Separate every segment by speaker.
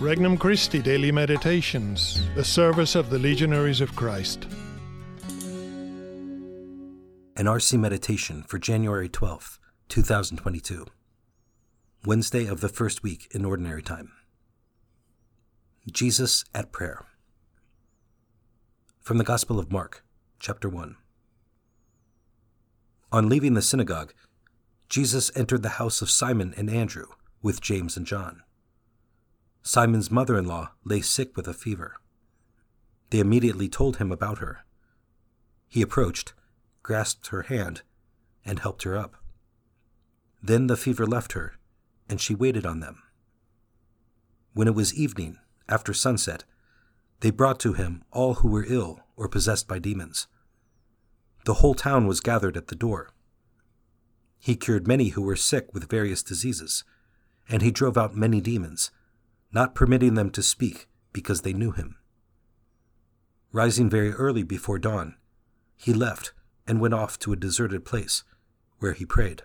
Speaker 1: Regnum Christi Daily Meditations, the service of the Legionaries of Christ.
Speaker 2: An RC Meditation for January 12th, 2022. Wednesday of the first week in Ordinary Time. Jesus at Prayer. From the Gospel of Mark, chapter 1. On leaving the synagogue, Jesus entered the house of Simon and Andrew with James and John. Simon's mother in law lay sick with a fever. They immediately told him about her. He approached, grasped her hand, and helped her up. Then the fever left her, and she waited on them. When it was evening, after sunset, they brought to him all who were ill or possessed by demons. The whole town was gathered at the door. He cured many who were sick with various diseases, and he drove out many demons not permitting them to speak because they knew him. Rising very early before dawn, he left and went off to a deserted place, where he prayed.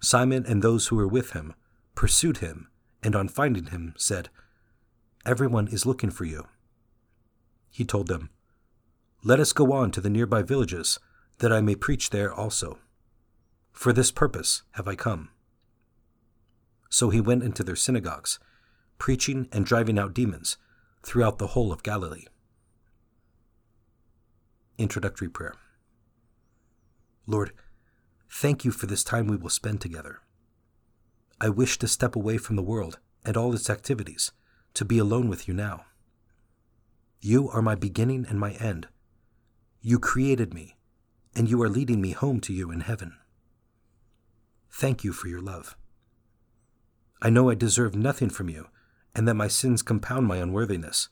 Speaker 2: Simon and those who were with him pursued him, and on finding him said, Everyone is looking for you. He told them, Let us go on to the nearby villages, that I may preach there also. For this purpose have I come. So he went into their synagogues preaching and driving out demons throughout the whole of Galilee. Introductory Prayer Lord, thank you for this time we will spend together. I wish to step away from the world and all its activities to be alone with you now. You are my beginning and my end. You created me, and you are leading me home to you in heaven. Thank you for your love. I know I deserve nothing from you and that my sins compound my unworthiness.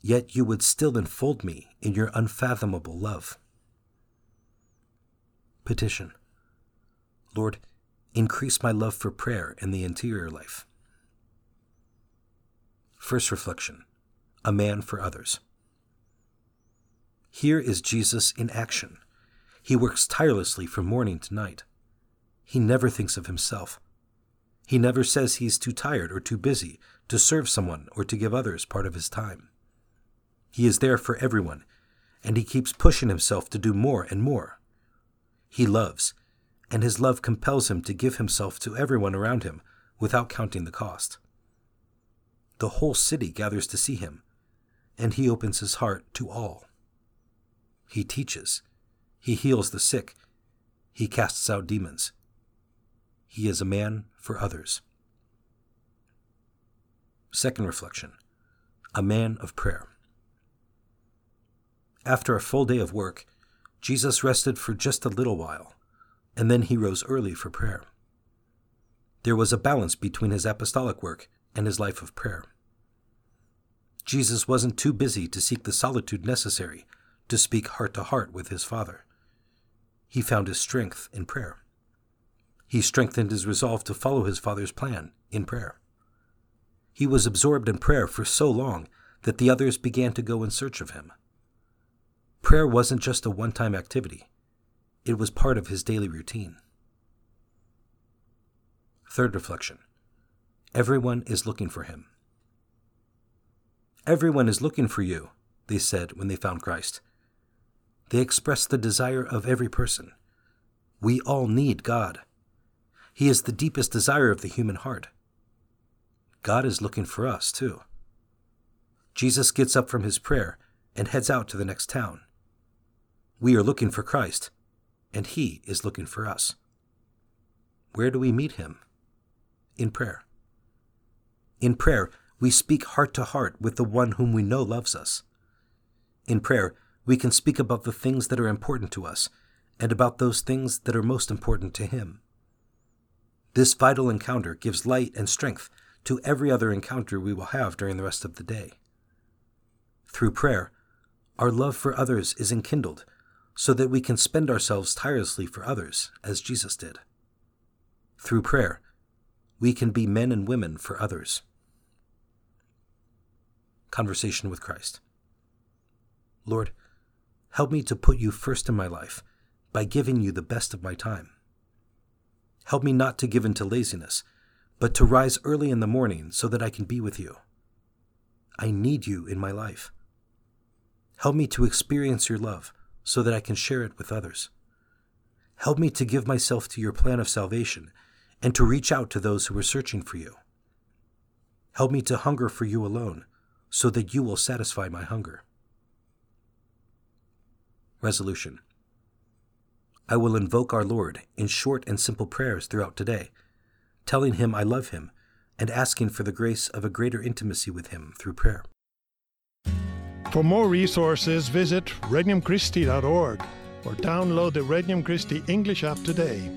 Speaker 2: Yet you would still enfold me in your unfathomable love. Petition Lord, increase my love for prayer and the interior life. First reflection A man for others. Here is Jesus in action. He works tirelessly from morning to night. He never thinks of himself. He never says he's too tired or too busy to serve someone or to give others part of his time. He is there for everyone, and he keeps pushing himself to do more and more. He loves, and his love compels him to give himself to everyone around him without counting the cost. The whole city gathers to see him, and he opens his heart to all. He teaches, he heals the sick, he casts out demons. He is a man for others. Second reflection A man of prayer. After a full day of work, Jesus rested for just a little while, and then he rose early for prayer. There was a balance between his apostolic work and his life of prayer. Jesus wasn't too busy to seek the solitude necessary to speak heart to heart with his Father. He found his strength in prayer. He strengthened his resolve to follow his Father's plan in prayer. He was absorbed in prayer for so long that the others began to go in search of him. Prayer wasn't just a one time activity, it was part of his daily routine. Third reflection Everyone is looking for him. Everyone is looking for you, they said when they found Christ. They expressed the desire of every person. We all need God. He is the deepest desire of the human heart. God is looking for us, too. Jesus gets up from his prayer and heads out to the next town. We are looking for Christ, and he is looking for us. Where do we meet him? In prayer. In prayer, we speak heart to heart with the one whom we know loves us. In prayer, we can speak about the things that are important to us and about those things that are most important to him. This vital encounter gives light and strength to every other encounter we will have during the rest of the day. Through prayer, our love for others is enkindled so that we can spend ourselves tirelessly for others, as Jesus did. Through prayer, we can be men and women for others. Conversation with Christ. Lord, help me to put you first in my life by giving you the best of my time. Help me not to give in to laziness but to rise early in the morning so that I can be with you. I need you in my life. Help me to experience your love so that I can share it with others. Help me to give myself to your plan of salvation and to reach out to those who are searching for you. Help me to hunger for you alone so that you will satisfy my hunger. Resolution I will invoke our Lord in short and simple prayers throughout today, telling him I love him and asking for the grace of a greater intimacy with him through prayer.
Speaker 1: For more resources, visit regnumchristi.org or download the Regnum Christi English app today.